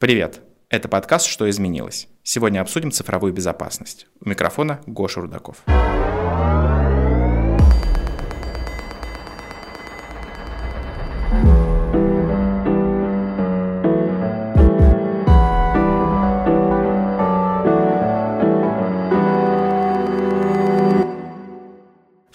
Привет! Это подкаст «Что изменилось?». Сегодня обсудим цифровую безопасность. У микрофона Гоша Рудаков.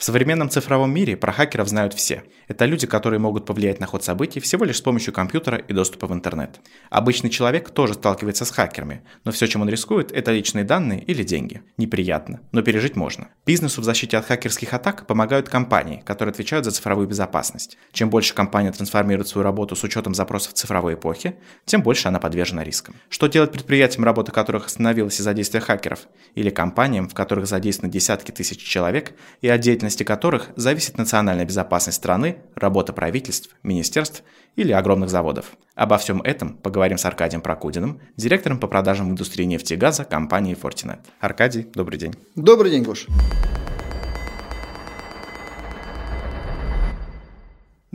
В современном цифровом мире про хакеров знают все. Это люди, которые могут повлиять на ход событий всего лишь с помощью компьютера и доступа в интернет. Обычный человек тоже сталкивается с хакерами, но все, чем он рискует, это личные данные или деньги. Неприятно, но пережить можно. Бизнесу в защите от хакерских атак помогают компании, которые отвечают за цифровую безопасность. Чем больше компания трансформирует свою работу с учетом запросов цифровой эпохи, тем больше она подвержена рискам. Что делать предприятиям, работа которых остановилась из-за действия хакеров, или компаниям, в которых задействованы десятки тысяч человек и от деятельности деятельности которых зависит национальная безопасность страны, работа правительств, министерств или огромных заводов. Обо всем этом поговорим с Аркадием Прокудиным, директором по продажам в индустрии нефти и газа компании Fortinet. Аркадий, добрый день. Добрый день, Гош.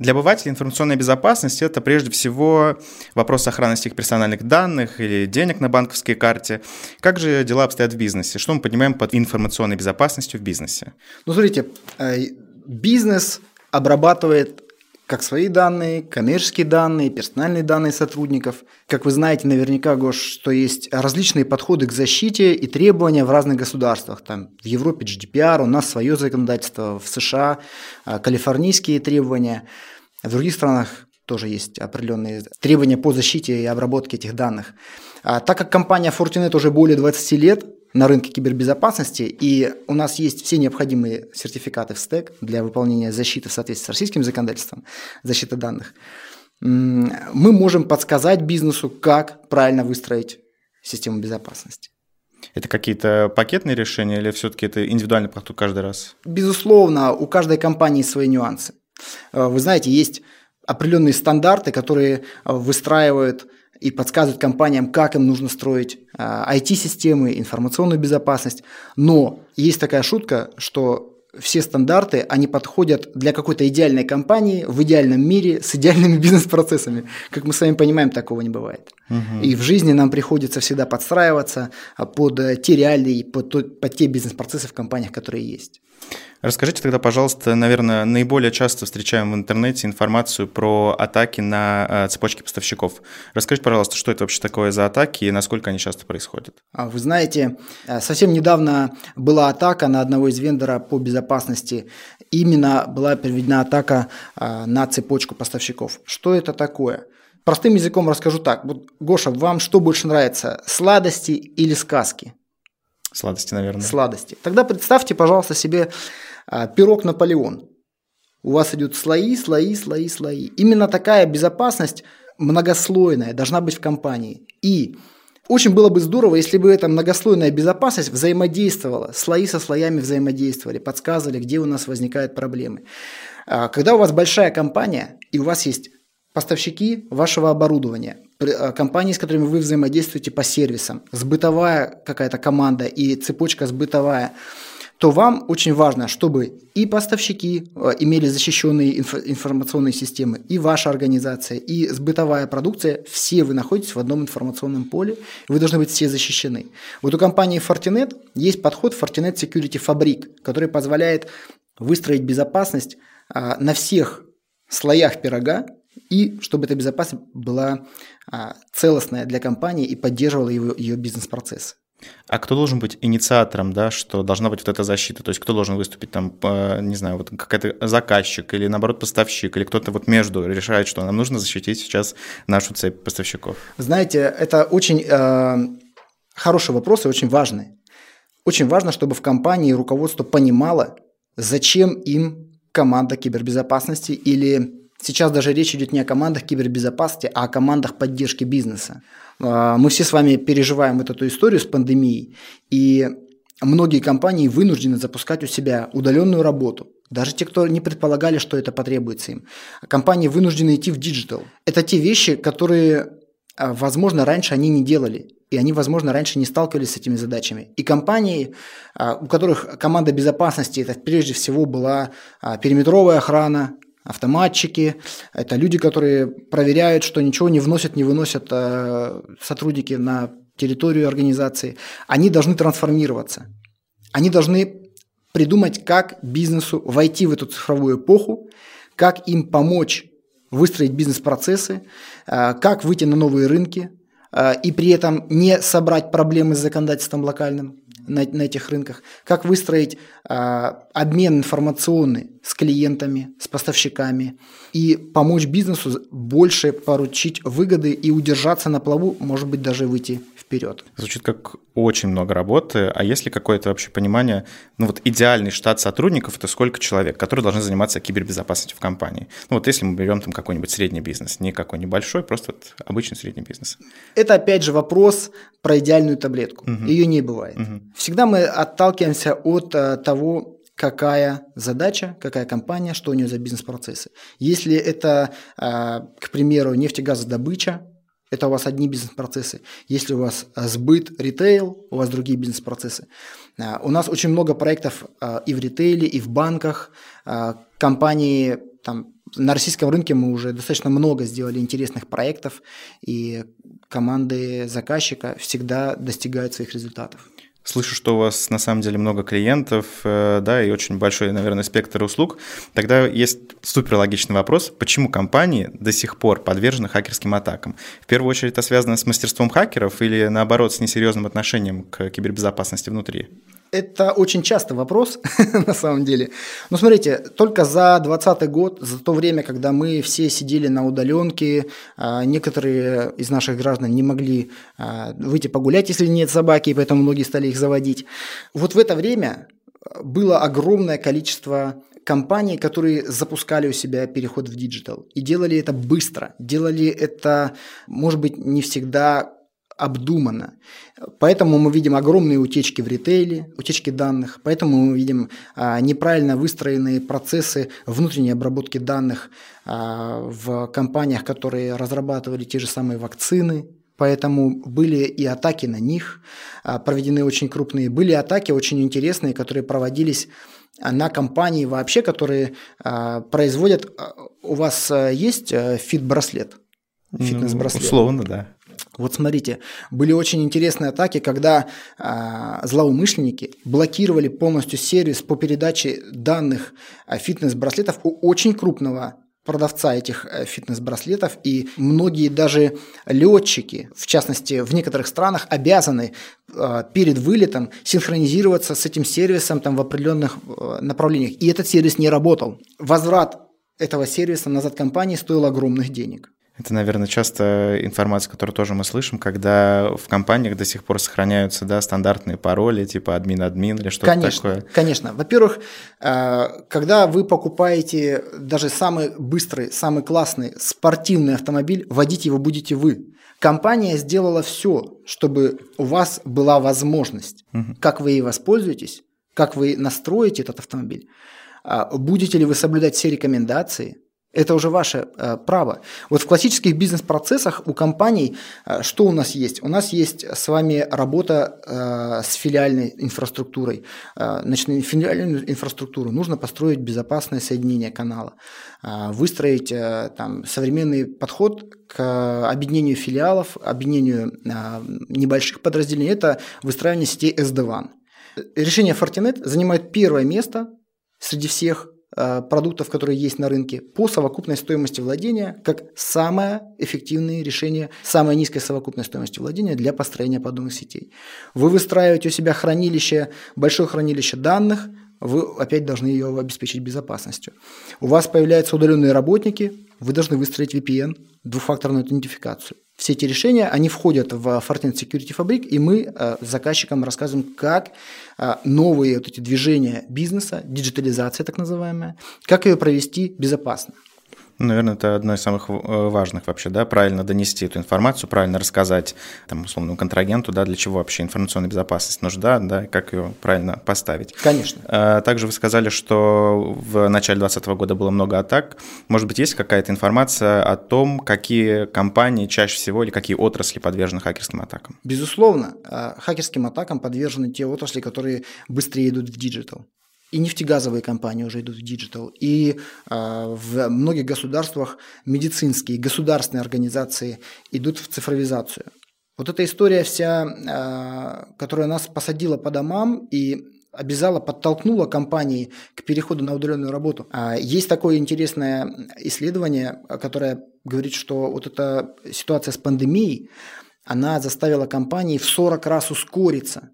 Для обывателей информационная безопасность – это прежде всего вопрос сохранности их персональных данных или денег на банковской карте. Как же дела обстоят в бизнесе? Что мы понимаем под информационной безопасностью в бизнесе? Ну, смотрите, э, бизнес обрабатывает как свои данные, коммерческие данные, персональные данные сотрудников. Как вы знаете наверняка, Гош, что есть различные подходы к защите и требования в разных государствах. Там в Европе GDPR, у нас свое законодательство, в США э, калифорнийские требования – в других странах тоже есть определенные требования по защите и обработке этих данных. А, так как компания Fortinet уже более 20 лет на рынке кибербезопасности, и у нас есть все необходимые сертификаты в стек для выполнения защиты в соответствии с российским законодательством, защиты данных, мы можем подсказать бизнесу, как правильно выстроить систему безопасности. Это какие-то пакетные решения или все-таки это индивидуальный подход каждый раз? Безусловно, у каждой компании свои нюансы. Э, вы знаете, есть определенные стандарты, которые э, выстраивают и подсказывают компаниям, как им нужно строить IT-системы, э, информационную безопасность. Но есть такая шутка, что все стандарты, они подходят для какой-то идеальной компании в идеальном мире с идеальными бизнес-процессами. Как мы с вами понимаем, такого не бывает. Угу. И в жизни нам приходится всегда подстраиваться под те реалии, под, под те бизнес-процессы в компаниях, которые есть. Расскажите тогда, пожалуйста, наверное, наиболее часто встречаем в интернете информацию про атаки на э, цепочки поставщиков. Расскажите, пожалуйста, что это вообще такое за атаки и насколько они часто происходят? А, вы знаете, э, совсем недавно была атака на одного из вендора по безопасности. Именно была проведена атака э, на цепочку поставщиков. Что это такое? Простым языком расскажу так. Вот, Гоша, вам что больше нравится, сладости или сказки? Сладости, наверное. Сладости. Тогда представьте, пожалуйста, себе пирог Наполеон. У вас идут слои, слои, слои, слои. Именно такая безопасность многослойная должна быть в компании. И очень было бы здорово, если бы эта многослойная безопасность взаимодействовала, слои со слоями взаимодействовали, подсказывали, где у нас возникают проблемы. А, когда у вас большая компания, и у вас есть поставщики вашего оборудования, а, компании, с которыми вы взаимодействуете по сервисам, сбытовая какая-то команда и цепочка сбытовая – то вам очень важно, чтобы и поставщики э, имели защищенные инф- информационные системы, и ваша организация, и сбытовая продукция, все вы находитесь в одном информационном поле, вы должны быть все защищены. Вот у компании Fortinet есть подход Fortinet Security Fabric, который позволяет выстроить безопасность а, на всех слоях пирога, и чтобы эта безопасность была а, целостная для компании и поддерживала ее бизнес-процесс. А кто должен быть инициатором, да, что должна быть вот эта защита? То есть кто должен выступить там, не знаю, вот какой-то заказчик или наоборот поставщик, или кто-то вот между решает, что нам нужно защитить сейчас нашу цепь поставщиков? Знаете, это очень э, хороший вопрос и очень важный. Очень важно, чтобы в компании руководство понимало, зачем им команда кибербезопасности или сейчас даже речь идет не о командах кибербезопасности, а о командах поддержки бизнеса. А, мы все с вами переживаем вот эту историю с пандемией, и многие компании вынуждены запускать у себя удаленную работу. Даже те, кто не предполагали, что это потребуется им. Компании вынуждены идти в digital. Это те вещи, которые, а, возможно, раньше они не делали. И они, возможно, раньше не сталкивались с этими задачами. И компании, а, у которых команда безопасности, это прежде всего была периметровая охрана, автоматчики, это люди, которые проверяют, что ничего не вносят, не выносят э, сотрудники на территорию организации. Они должны трансформироваться. Они должны придумать, как бизнесу войти в эту цифровую эпоху, как им помочь выстроить бизнес-процессы, э, как выйти на новые рынки э, и при этом не собрать проблемы с законодательством локальным на, на этих рынках, как выстроить э, обмен информационный с клиентами, с поставщиками и помочь бизнесу больше поручить выгоды и удержаться на плаву, может быть, даже выйти вперед. Звучит как очень много работы. А есть ли какое-то вообще понимание, ну вот идеальный штат сотрудников – это сколько человек, которые должны заниматься кибербезопасностью в компании? Ну вот если мы берем там какой-нибудь средний бизнес, не какой небольшой, просто вот обычный средний бизнес. Это опять же вопрос про идеальную таблетку. Угу. Ее не бывает. Угу. Всегда мы отталкиваемся от а, того, какая задача, какая компания, что у нее за бизнес-процессы. Если это, а, к примеру, нефтегазодобыча, это у вас одни бизнес-процессы. Если у вас а, сбыт, ритейл, у вас другие бизнес-процессы. А, у нас очень много проектов а, и в ритейле, и в банках. Компании там, на российском рынке мы уже достаточно много сделали интересных проектов, и команды заказчика всегда достигают своих результатов. Слышу, что у вас на самом деле много клиентов, э, да, и очень большой, наверное, спектр услуг. Тогда есть супер логичный вопрос, почему компании до сих пор подвержены хакерским атакам? В первую очередь это связано с мастерством хакеров или, наоборот, с несерьезным отношением к кибербезопасности внутри? Это очень частый вопрос, на самом деле. Но смотрите, только за 2020 год, за то время, когда мы все сидели на удаленке, а, некоторые из наших граждан не могли а, выйти погулять, если нет собаки, и поэтому многие стали их заводить. Вот в это время было огромное количество компаний, которые запускали у себя переход в digital. И делали это быстро. Делали это, может быть, не всегда обдуманно. Поэтому мы видим огромные утечки в ритейле, утечки данных, поэтому мы видим а, неправильно выстроенные процессы внутренней обработки данных а, в компаниях, которые разрабатывали те же самые вакцины, Поэтому были и атаки на них, а, проведены очень крупные. Были атаки очень интересные, которые проводились на компании вообще, которые а, производят... У вас есть э, фит-браслет? Ну, Фитнес-браслет? Ну, условно, да. Вот смотрите, были очень интересные атаки, когда э, злоумышленники блокировали полностью сервис по передаче данных э, фитнес-браслетов у очень крупного продавца этих э, фитнес-браслетов, и многие даже летчики, в частности, в некоторых странах обязаны э, перед вылетом синхронизироваться с этим сервисом там, в определенных э, направлениях. И этот сервис не работал. Возврат этого сервиса назад компании стоил огромных денег. Это, наверное, часто информация, которую тоже мы слышим, когда в компаниях до сих пор сохраняются да, стандартные пароли, типа админ-админ или что-то конечно, такое. Конечно. Во-первых, э, когда вы покупаете даже самый быстрый, самый классный спортивный автомобиль, водить его будете вы. Компания сделала все, чтобы у вас была возможность. Угу. Как вы ей воспользуетесь, как вы настроите этот автомобиль, а будете ли вы соблюдать все рекомендации – это уже ваше э, право. Вот в классических бизнес-процессах у компаний э, что у нас есть? У нас есть с вами работа э, с филиальной инфраструктурой. Э, значит, филиальную инфраструктуру нужно построить безопасное соединение канала, э, выстроить э, там, современный подход к объединению филиалов, объединению э, небольших подразделений. Это выстраивание сетей SD-WAN. Решение Fortinet занимает первое место среди всех Э, продуктов, которые есть на рынке, по совокупной стоимости владения, как самое эффективное решение, самая низкая совокупная стоимость владения для построения подобных сетей. Вы выстраиваете у себя хранилище, большое хранилище данных, вы опять должны ее обеспечить безопасностью. У вас появляются удаленные работники, вы должны выстроить VPN, двухфакторную идентификацию. Все эти решения, они входят в Fortinet Security Fabric, и мы э, заказчикам рассказываем, как э, новые вот эти движения бизнеса, диджитализация так называемая, как ее провести безопасно. Наверное, это одно из самых э, важных вообще, да, правильно донести эту информацию, правильно рассказать там, условному контрагенту, да, для чего вообще информационная безопасность нужна, да, как ее правильно поставить. Конечно. А, также вы сказали, что в начале 2020 года было много атак. Может быть, есть какая-то информация о том, какие компании чаще всего или какие отрасли подвержены хакерским атакам? Безусловно, а, хакерским атакам подвержены те отрасли, которые быстрее идут в digital. И нефтегазовые компании уже идут в digital, и э, в многих государствах медицинские, государственные организации идут в цифровизацию. Вот эта история вся, э, которая нас посадила по домам и обязала, подтолкнула компании к переходу на удаленную работу. А есть такое интересное исследование, которое говорит, что вот эта ситуация с пандемией, она заставила компании в 40 раз ускориться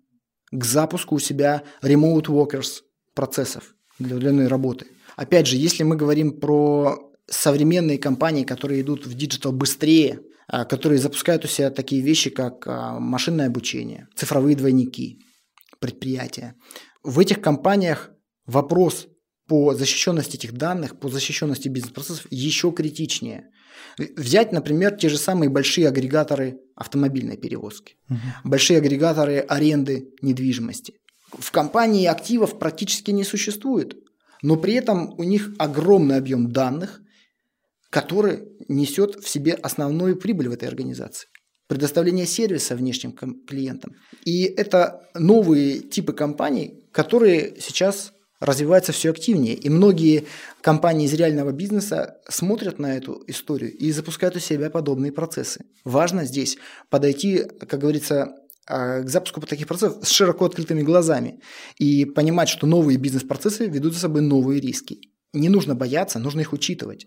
к запуску у себя remote workers процессов для удаленной работы. Опять же, если мы говорим про современные компании, которые идут в digital быстрее, а, которые запускают у себя такие вещи, как а, машинное обучение, цифровые двойники, предприятия. В этих компаниях вопрос по защищенности этих данных, по защищенности бизнес-процессов еще критичнее. Взять, например, те же самые большие агрегаторы автомобильной перевозки, угу. большие агрегаторы аренды недвижимости. В компании активов практически не существует, но при этом у них огромный объем данных, который несет в себе основную прибыль в этой организации предоставление сервиса внешним клиентам. И это новые типы компаний, которые сейчас развиваются все активнее. И многие компании из реального бизнеса смотрят на эту историю и запускают у себя подобные процессы. Важно здесь подойти, как говорится, к запуску таких процессов с широко открытыми глазами и понимать, что новые бизнес-процессы ведут за собой новые риски. Не нужно бояться, нужно их учитывать.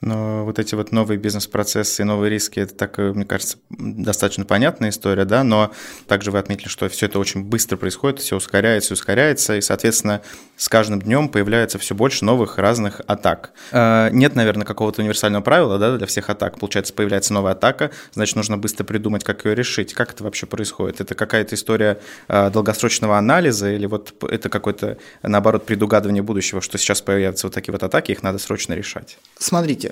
Но вот эти вот новые бизнес-процессы новые риски, это так, мне кажется, достаточно понятная история, да, но также вы отметили, что все это очень быстро происходит, все ускоряется и ускоряется, и, соответственно, с каждым днем появляется все больше новых разных атак. Э, нет, наверное, какого-то универсального правила, да, для всех атак. Получается, появляется новая атака, значит, нужно быстро придумать, как ее решить. Как это вообще происходит? Это какая-то история э, долгосрочного анализа или вот это какое-то, наоборот, предугадывание будущего, что сейчас появятся вот такие вот атаки, их надо срочно решать? Смотрите,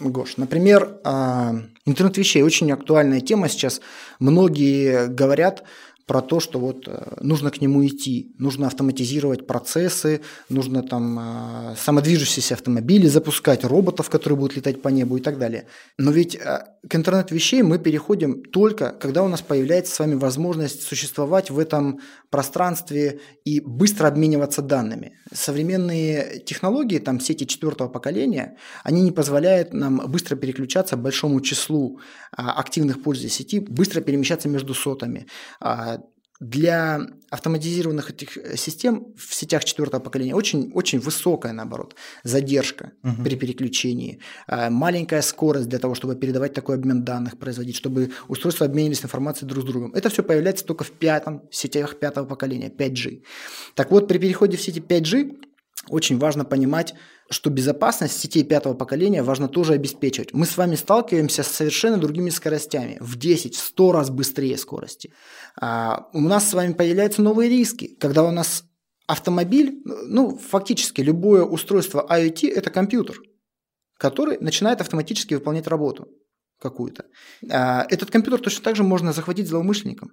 Гош, например, а, интернет вещей очень актуальная тема сейчас. Многие говорят, про то, что вот э, нужно к нему идти, нужно автоматизировать процессы, нужно там э, самодвижущиеся автомобили запускать, роботов, которые будут летать по небу и так далее. Но ведь э, к интернет вещей мы переходим только, когда у нас появляется с вами возможность существовать в этом пространстве и быстро обмениваться данными. Современные технологии, там сети четвертого поколения, они не позволяют нам быстро переключаться большому числу активных пользователей сети, быстро перемещаться между сотами а, для автоматизированных этих э, систем в сетях четвертого поколения очень, очень высокая, наоборот, задержка угу. при переключении, а, маленькая скорость для того, чтобы передавать такой обмен данных, производить, чтобы устройства обменивались информацией друг с другом. Это все появляется только в пятом сетях пятого поколения, 5G. Так вот, при переходе в сети 5G очень важно понимать, что безопасность сетей пятого поколения важно тоже обеспечивать. Мы с вами сталкиваемся с совершенно другими скоростями, в 10, в 100 раз быстрее скорости. А у нас с вами появляются новые риски, когда у нас автомобиль, ну, фактически любое устройство IoT – это компьютер, который начинает автоматически выполнять работу какую-то. А этот компьютер точно так же можно захватить злоумышленникам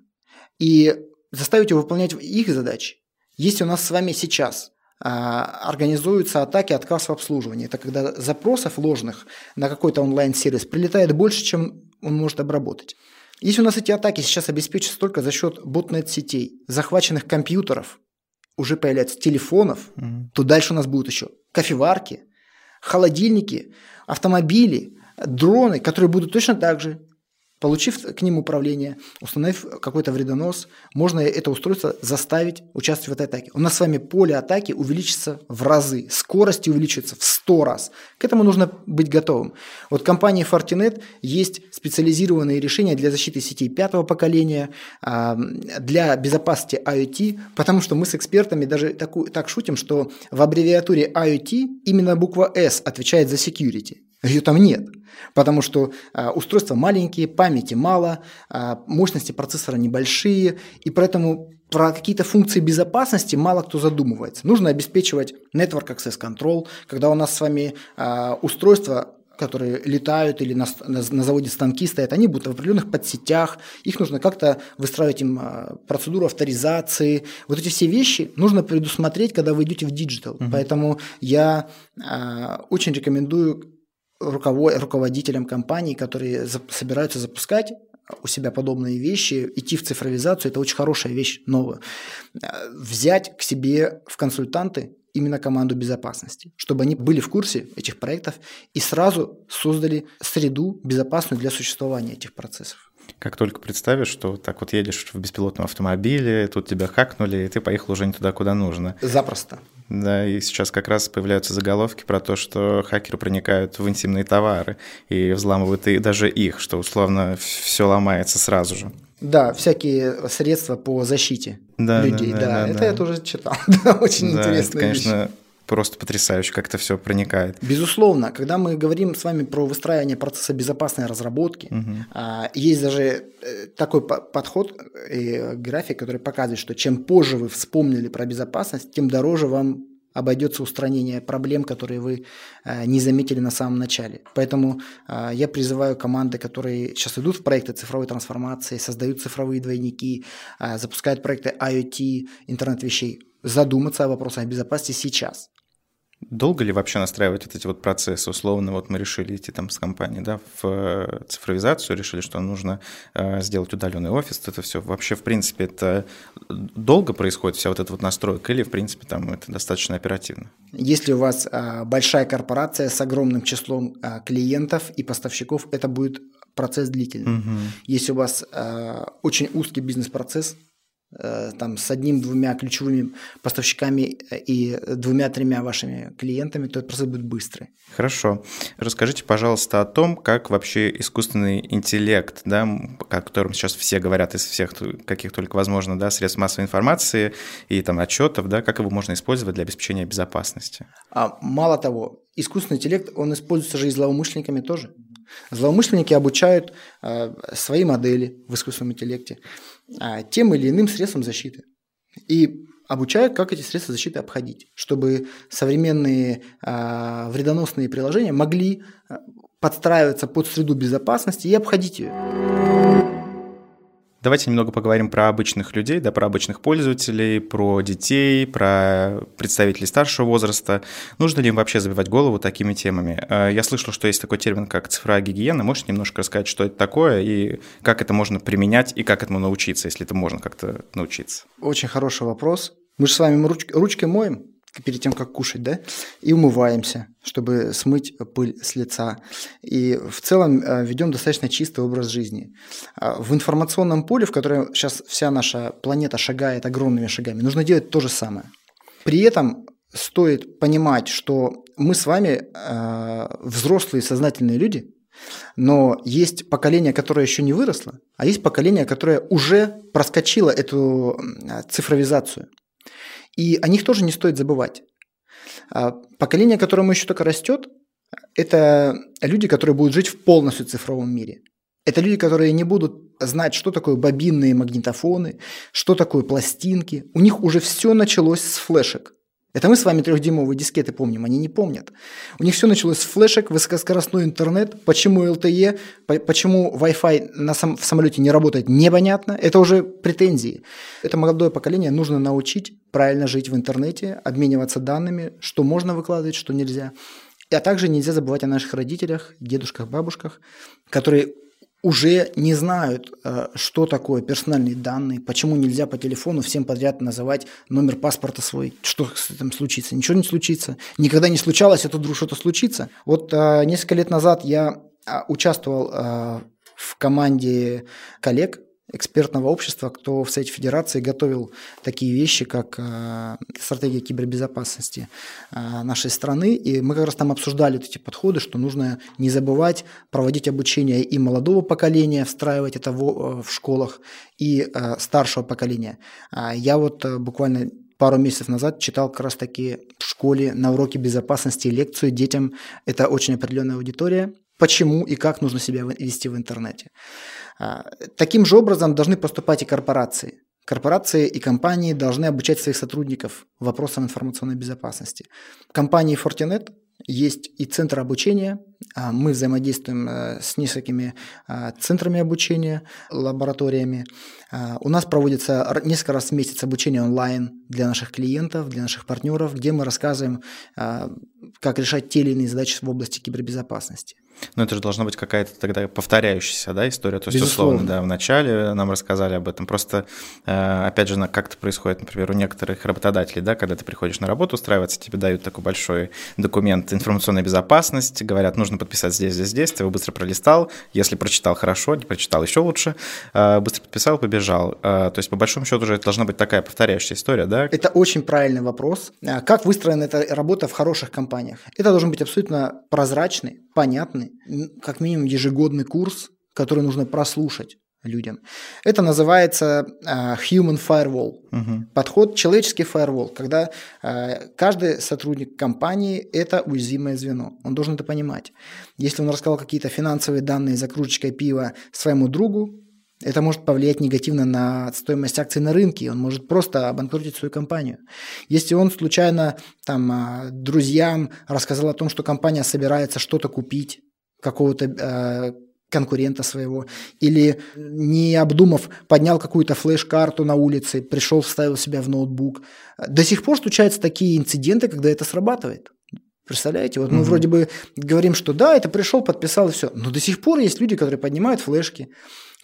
и заставить его выполнять их задачи. Если у нас с вами сейчас – организуются атаки отказ в обслуживании. Это когда запросов ложных на какой-то онлайн-сервис прилетает больше, чем он может обработать. Если у нас эти атаки сейчас обеспечатся только за счет ботнет-сетей, захваченных компьютеров, уже появляется телефонов, mm-hmm. то дальше у нас будут еще кофеварки, холодильники, автомобили, дроны, которые будут точно так же Получив к ним управление, установив какой-то вредонос, можно это устройство заставить участвовать в этой атаке. У нас с вами поле атаки увеличится в разы, скорость увеличится в 100 раз. К этому нужно быть готовым. Вот в компании Fortinet есть специализированные решения для защиты сетей пятого поколения, а, для безопасности IoT, потому что мы с экспертами даже так шутим, что в аббревиатуре IoT именно буква S отвечает за security. Ее там нет, потому что а, устройства маленькие, памяти мало, а, мощности процессора небольшие, и поэтому про какие-то функции безопасности мало кто задумывается. Нужно обеспечивать Network Access Control, когда у нас с вами а, устройства которые летают или на, на, на заводе станки стоят, они будут в определенных подсетях, их нужно как-то выстраивать им процедуру авторизации. Вот эти все вещи нужно предусмотреть, когда вы идете в digital. Uh-huh. Поэтому я а, очень рекомендую руководителям компаний, которые собираются запускать у себя подобные вещи, идти в цифровизацию – это очень хорошая вещь, новая. Взять к себе в консультанты именно команду безопасности, чтобы они были в курсе этих проектов и сразу создали среду безопасную для существования этих процессов. Как только представишь, что так вот едешь в беспилотном автомобиле, тут тебя хакнули, и ты поехал уже не туда, куда нужно. Запросто. Да, и сейчас как раз появляются заголовки про то, что хакеры проникают в интимные товары и взламывают и даже их, что условно все ломается сразу же. Да, всякие средства по защите да, людей. Да, да, да, это да. я тоже читал. Очень да, интересно. Конечно, вещь просто потрясающе, как это все проникает. Безусловно, когда мы говорим с вами про выстраивание процесса безопасной разработки, угу. есть даже э, такой подход и график, который показывает, что чем позже вы вспомнили про безопасность, тем дороже вам обойдется устранение проблем, которые вы э, не заметили на самом начале. Поэтому э, я призываю команды, которые сейчас идут в проекты цифровой трансформации, создают цифровые двойники, запускают проекты IoT, интернет вещей, задуматься о вопросах безопасности сейчас. Долго ли вообще настраивать вот эти вот процессы? Условно, вот мы решили идти там с компанией, да, в э, цифровизацию, решили, что нужно э, сделать удаленный офис, это все. Вообще, в принципе, это долго происходит вся вот эта вот настройка или, в принципе, там это достаточно оперативно? Если у вас э, большая корпорация с огромным числом э, клиентов и поставщиков, это будет процесс длительный. Угу. Если у вас э, очень узкий бизнес-процесс, там с одним-двумя ключевыми поставщиками и двумя-тремя вашими клиентами, то этот процесс будет быстрый. Хорошо. Расскажите, пожалуйста, о том, как вообще искусственный интеллект, да, о котором сейчас все говорят из всех, каких только возможно, да, средств массовой информации и там отчетов, да, как его можно использовать для обеспечения безопасности? А, мало того, искусственный интеллект, он используется же и злоумышленниками тоже. Злоумышленники обучают э, свои модели в искусственном интеллекте э, тем или иным средствам защиты. И обучают, как эти средства защиты обходить, чтобы современные э, вредоносные приложения могли э, подстраиваться под среду безопасности и обходить ее. Давайте немного поговорим про обычных людей, да, про обычных пользователей, про детей, про представителей старшего возраста. Нужно ли им вообще забивать голову такими темами? Э, я слышал, что есть такой термин, как цифровая гигиена. Можешь немножко рассказать, что это такое и как это можно применять и как этому научиться, если это можно как-то научиться? Очень хороший вопрос. Мы же с вами руч- ручкой моем, перед тем, как кушать, да, и умываемся, чтобы смыть пыль с лица. И в целом э, ведем достаточно чистый образ жизни. А в информационном поле, в которое сейчас вся наша планета шагает огромными шагами, нужно делать то же самое. При этом стоит понимать, что мы с вами э, взрослые сознательные люди, но есть поколение, которое еще не выросло, а есть поколение, которое уже проскочило эту цифровизацию. И о них тоже не стоит забывать. А, поколение, которому еще только растет, это люди, которые будут жить в полностью цифровом мире. Это люди, которые не будут знать, что такое бобинные магнитофоны, что такое пластинки. У них уже все началось с флешек. Это мы с вами трехдюймовые дискеты помним, они не помнят. У них все началось с флешек, высокоскоростной интернет. Почему LTE, почему Wi-Fi на сам, в самолете не работает, непонятно. Это уже претензии. Это молодое поколение нужно научить правильно жить в интернете, обмениваться данными, что можно выкладывать, что нельзя. А также нельзя забывать о наших родителях, дедушках, бабушках, которые уже не знают, э, что такое персональные данные, почему нельзя по телефону всем подряд называть номер паспорта свой, что с этим случится. Ничего не случится. Никогда не случалось, а тут вдруг что-то случится. Вот э, несколько лет назад я а, участвовал э, в команде коллег, экспертного общества, кто в Совете Федерации готовил такие вещи, как э, стратегия кибербезопасности э, нашей страны. И мы как раз там обсуждали эти подходы, что нужно не забывать проводить обучение и молодого поколения, встраивать это в, э, в школах, и старшего поколения. А я вот буквально пару месяцев назад читал как раз таки в школе на уроке безопасности лекцию детям. Это очень определенная аудитория. Почему и как нужно себя вести в интернете. А, таким же образом должны поступать и корпорации. Корпорации и компании должны обучать своих сотрудников вопросам информационной безопасности. В компании Fortinet есть и центр обучения, А, мы взаимодействуем э, с несколькими а, центрами обучения, лабораториями. У нас проводится несколько раз в месяц обучение онлайн для наших клиентов, для наших партнеров, где мы рассказываем, как решать те или иные задачи в области кибербезопасности. Ну, это же должна быть какая-то тогда повторяющаяся да, история. То есть, Безусловно. условно, да, вначале нам рассказали об этом. Просто, э, опять же, как это происходит, например, у некоторых работодателей, да, когда ты приходишь на работу устраиваться, тебе дают такой большой документ информационной безопасности, говорят, нужно подписать здесь, здесь, здесь, ты его быстро пролистал, если прочитал хорошо, не прочитал еще лучше, э, быстро подписал, побежал. Э, то есть, по большому счету, уже это должна быть такая повторяющая история, да? Это очень правильный вопрос. Как выстроена эта работа в хороших компаниях? Это должен быть абсолютно прозрачный, понятный, как минимум ежегодный курс, который нужно прослушать людям. Это называется uh, human firewall. Uh-huh. Подход человеческий firewall, когда uh, каждый сотрудник компании – это уязвимое звено. Он должен это понимать. Если он рассказал какие-то финансовые данные за кружечкой пива своему другу, это может повлиять негативно на стоимость акций на рынке, он может просто обанкротить свою компанию. Если он случайно там, а, друзьям рассказал о том, что компания собирается что-то купить, какого-то э, конкурента своего, или не обдумав, поднял какую-то флеш-карту на улице, пришел, вставил себя в ноутбук. До сих пор случаются такие инциденты, когда это срабатывает. Представляете? Вот мы угу. вроде бы говорим, что да, это пришел, подписал и все. Но до сих пор есть люди, которые поднимают флешки,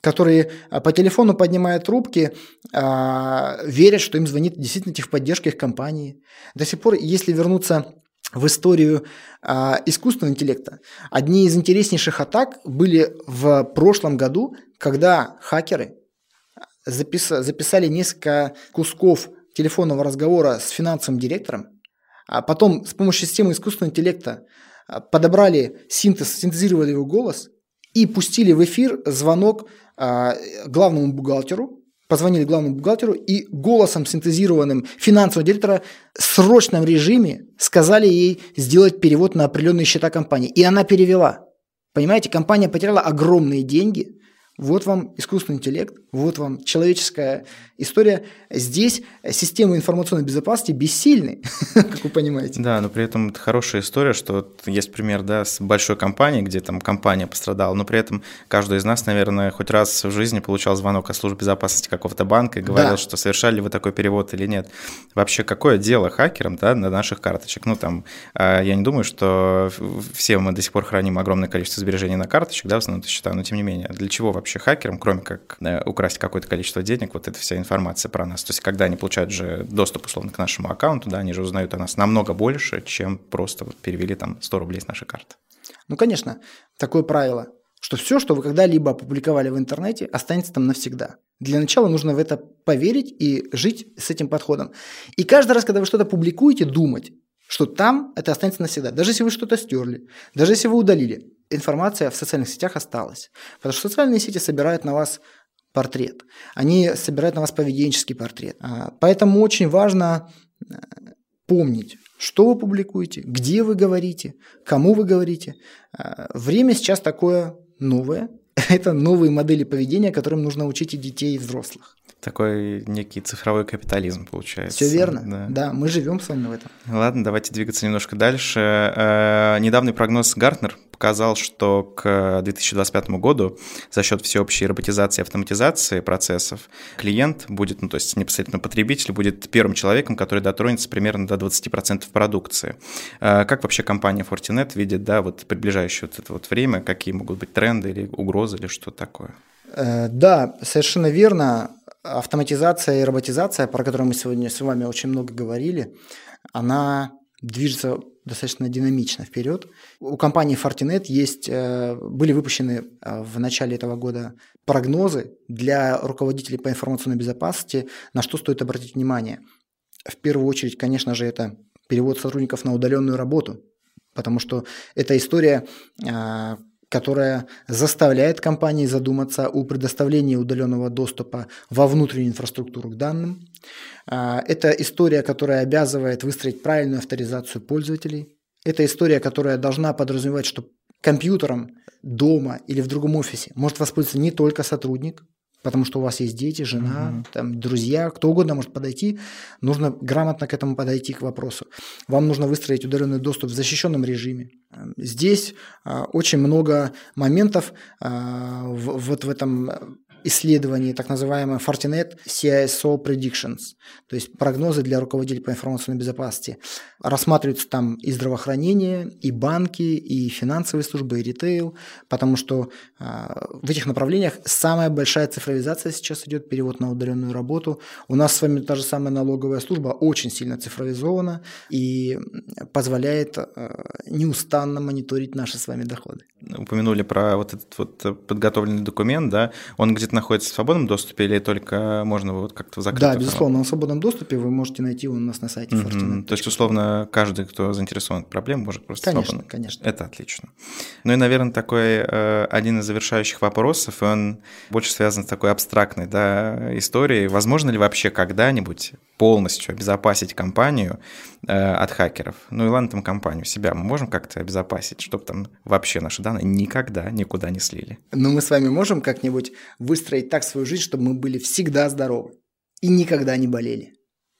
которые а, по телефону поднимают трубки, а, верят, что им звонит действительно техподдержка их компании. До сих пор, если вернуться в историю а, искусственного интеллекта, одни из интереснейших атак были в прошлом году, когда хакеры запис, записали несколько кусков телефонного разговора с финансовым директором, а потом с помощью системы искусственного интеллекта подобрали синтез, синтезировали его голос и пустили в эфир звонок а, главному бухгалтеру, позвонили главному бухгалтеру и голосом синтезированным финансового директора в срочном режиме сказали ей сделать перевод на определенные счета компании. И она перевела. Понимаете, компания потеряла огромные деньги, вот вам искусственный интеллект, вот вам человеческая история. Здесь системы информационной безопасности бессильны, как вы понимаете. Да, но при этом это хорошая история, что есть пример да, с большой компанией, где там компания пострадала, но при этом каждый из нас, наверное, хоть раз в жизни получал звонок от службы безопасности какого-то банка и говорил, да. что совершали ли вы такой перевод или нет. Вообще, какое дело хакерам да, на наших карточек? Ну, там, а, я не думаю, что все мы до сих пор храним огромное количество сбережений на карточек, да, в основном счета, но тем не менее, для чего вообще хакерам, кроме как да, украсть какое-то количество денег, вот эта вся информация про нас. То есть, когда они получают же доступ, условно, к нашему аккаунту, да, они же узнают о нас намного больше, чем просто перевели там 100 рублей с нашей карты. Ну, конечно, такое правило, что все, что вы когда-либо опубликовали в интернете, останется там навсегда. Для начала нужно в это поверить и жить с этим подходом. И каждый раз, когда вы что-то публикуете, думать, что там это останется навсегда. Даже если вы что-то стерли, даже если вы удалили, информация в социальных сетях осталась. Потому что социальные сети собирают на вас портрет. Они собирают на вас поведенческий портрет. А, поэтому очень важно э, помнить, что вы публикуете, где вы говорите, кому вы говорите. А, время сейчас такое новое. Это новые модели поведения, которым нужно учить и детей, и взрослых. Такой некий цифровой капитализм получается. Все верно. Да. да, мы живем с вами в этом. Ладно, давайте двигаться немножко дальше. Э, недавний прогноз Гартнер показал, что к 2025 году за счет всеобщей роботизации и автоматизации процессов клиент будет, ну то есть непосредственно потребитель будет первым человеком, который дотронется примерно до 20% продукции. Э, как вообще компания Fortinet видит, да, вот приближающее вот это вот время, какие могут быть тренды или угрозы или что такое? Э, да, совершенно верно автоматизация и роботизация, про которую мы сегодня с вами очень много говорили, она движется достаточно динамично вперед. У компании Fortinet есть, э, были выпущены э, в начале этого года прогнозы для руководителей по информационной безопасности, на что стоит обратить внимание. В первую очередь, конечно же, это перевод сотрудников на удаленную работу, потому что эта история которая заставляет компании задуматься о предоставлении удаленного доступа во внутреннюю инфраструктуру к данным. А, это история, которая обязывает выстроить правильную авторизацию пользователей. Это история, которая должна подразумевать, что компьютером дома или в другом офисе может воспользоваться не только сотрудник, потому что у вас есть дети, жена, угу. там, друзья, кто угодно может подойти. Нужно грамотно к этому подойти к вопросу. Вам нужно выстроить удаленный доступ в защищенном режиме. Здесь а, очень много моментов а, в, вот в этом исследований, так называемый Fortinet CISO Predictions, то есть прогнозы для руководителей по информационной безопасности. Рассматриваются там и здравоохранение, и банки, и финансовые службы, и ритейл, потому что э, в этих направлениях самая большая цифровизация сейчас идет, перевод на удаленную работу. У нас с вами та же самая налоговая служба очень сильно цифровизована и позволяет э, неустанно мониторить наши с вами доходы. Упомянули про вот этот вот подготовленный документ, да, он где-то находится в свободном доступе или только можно вот как-то в закрытом? Да, безусловно, он в свободном доступе, вы можете найти его у нас на сайте Fortinet. То есть, условно, каждый, кто заинтересован в проблеме, может просто Конечно, свободно. конечно. Это отлично. Ну и, наверное, такой э, один из завершающих вопросов, и он больше связан с такой абстрактной да, историей. Возможно ли вообще когда-нибудь полностью обезопасить компанию от хакеров? Ну и ладно, там компанию, себя мы можем как-то обезопасить, чтобы там вообще наши данные никогда никуда не слили? Ну мы с вами можем как-нибудь выстроить выстроить так свою жизнь, чтобы мы были всегда здоровы и никогда не болели.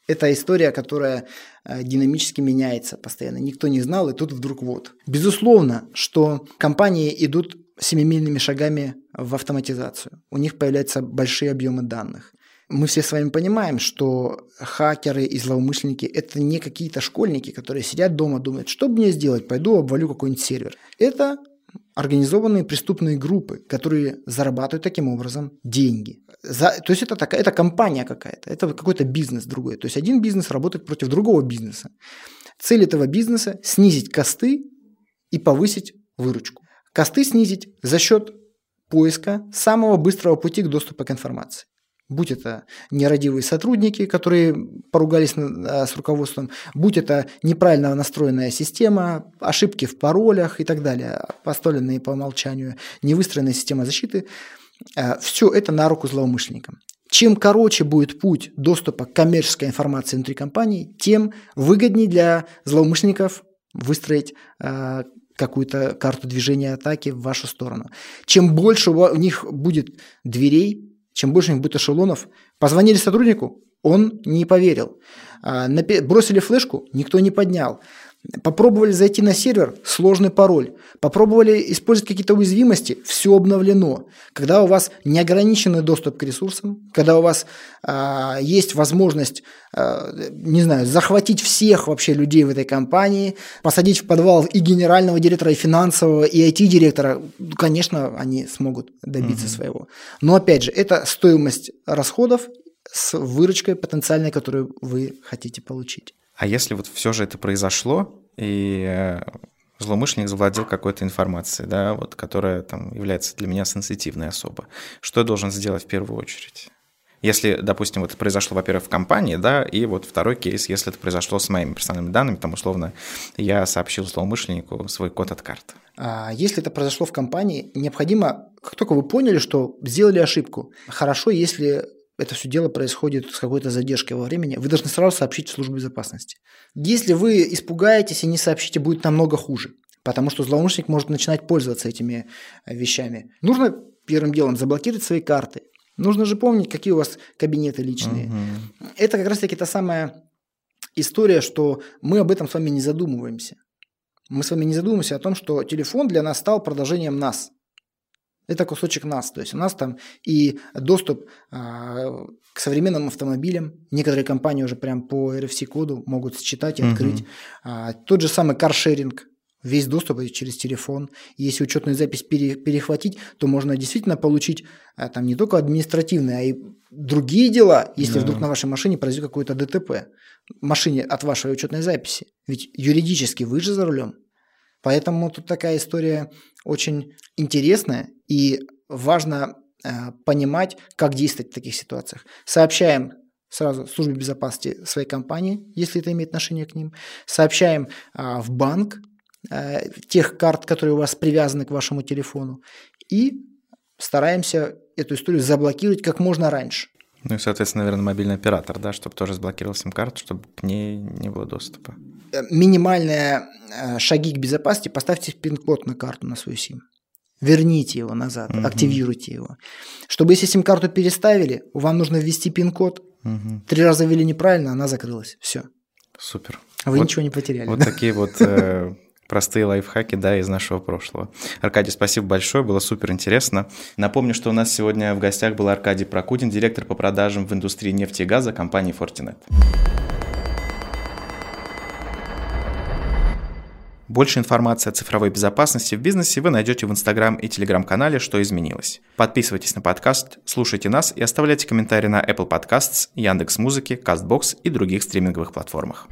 Это история, которая э, динамически меняется постоянно. Никто не знал, и тут вдруг вот. Безусловно, что компании идут семимильными шагами в автоматизацию. У них появляются большие объемы данных. Мы все с вами понимаем, что хакеры и злоумышленники – это не какие-то школьники, которые сидят дома, думают, что мне сделать, пойду обвалю какой-нибудь сервер. Это организованные преступные группы, которые зарабатывают таким образом деньги. За, то есть это такая, это компания какая-то, это какой-то бизнес другой. То есть один бизнес работает против другого бизнеса. Цель этого бизнеса – снизить косты и повысить выручку. Косты снизить за счет поиска самого быстрого пути к доступу к информации будь это нерадивые сотрудники, которые поругались э, с руководством, будь это неправильно настроенная система, ошибки в паролях и так далее, поставленные по умолчанию, невыстроенная система защиты, э, все это на руку злоумышленникам. Чем короче будет путь доступа к коммерческой информации внутри компании, тем выгоднее для злоумышленников выстроить э, какую-то карту движения атаки в вашу сторону. Чем больше у них будет дверей, чем больше у них будет эшелонов. Позвонили сотруднику, он не поверил. А, бросили флешку, никто не поднял. Попробовали зайти на сервер, сложный пароль. Попробовали использовать какие-то уязвимости, все обновлено. Когда у вас неограниченный доступ к ресурсам, когда у вас э, есть возможность, э, не знаю, захватить всех вообще людей в этой компании, посадить в подвал и генерального директора, и финансового, и IT-директора, конечно, они смогут добиться угу. своего. Но опять же, это стоимость расходов с выручкой потенциальной, которую вы хотите получить. А если вот все же это произошло, и э, злоумышленник завладел какой-то информацией, да, вот, которая там является для меня сенситивной особо, что я должен сделать в первую очередь? Если, допустим, вот это произошло, во-первых, в компании, да, и вот второй кейс, если это произошло с моими персональными данными, там, условно, я сообщил злоумышленнику свой код от карты. А если это произошло в компании, необходимо, как только вы поняли, что сделали ошибку, хорошо, если это все дело происходит с какой-то задержкой во времени, вы должны сразу сообщить в службу безопасности. Если вы испугаетесь и не сообщите, будет намного хуже, потому что злоумышленник может начинать пользоваться этими э, вещами. Нужно первым делом заблокировать свои карты. Нужно же помнить, какие у вас кабинеты личные. Угу. Это как раз-таки та самая история, что мы об этом с вами не задумываемся. Мы с вами не задумываемся о том, что телефон для нас стал продолжением нас – это кусочек нас. То есть у нас там и доступ а, к современным автомобилям. Некоторые компании уже прям по RFC-коду могут считать и открыть. Угу. А, тот же самый каршеринг. Весь доступ через телефон. Если учетную запись пере, перехватить, то можно действительно получить а, там не только административные, а и другие дела, если да. вдруг на вашей машине произойдет какое-то ДТП. Машине от вашей учетной записи. Ведь юридически вы же за рулем. Поэтому тут такая история очень интересная и важно э, понимать, как действовать в таких ситуациях. Сообщаем сразу службе безопасности своей компании, если это имеет отношение к ним. Сообщаем э, в банк э, тех карт, которые у вас привязаны к вашему телефону. И стараемся эту историю заблокировать как можно раньше. Ну и, соответственно, наверное, мобильный оператор, да, чтобы тоже заблокировал сим-карту, чтобы к ней не было доступа. Минимальные шаги к безопасности – поставьте пин-код на карту на свою сим. верните его назад, угу. активируйте его. Чтобы если сим-карту переставили, вам нужно ввести пин-код. Угу. Три раза ввели неправильно, она закрылась. Все. Супер. А вы вот, ничего не потеряли. Вот да? такие вот э, простые лайфхаки, да, из нашего прошлого. Аркадий, спасибо большое, было супер интересно. Напомню, что у нас сегодня в гостях был Аркадий Прокудин, директор по продажам в индустрии нефти и газа компании Fortinet. Больше информации о цифровой безопасности в бизнесе вы найдете в Инстаграм и Телеграм-канале «Что изменилось». Подписывайтесь на подкаст, слушайте нас и оставляйте комментарии на Apple Podcasts, Яндекс.Музыке, Castbox и других стриминговых платформах.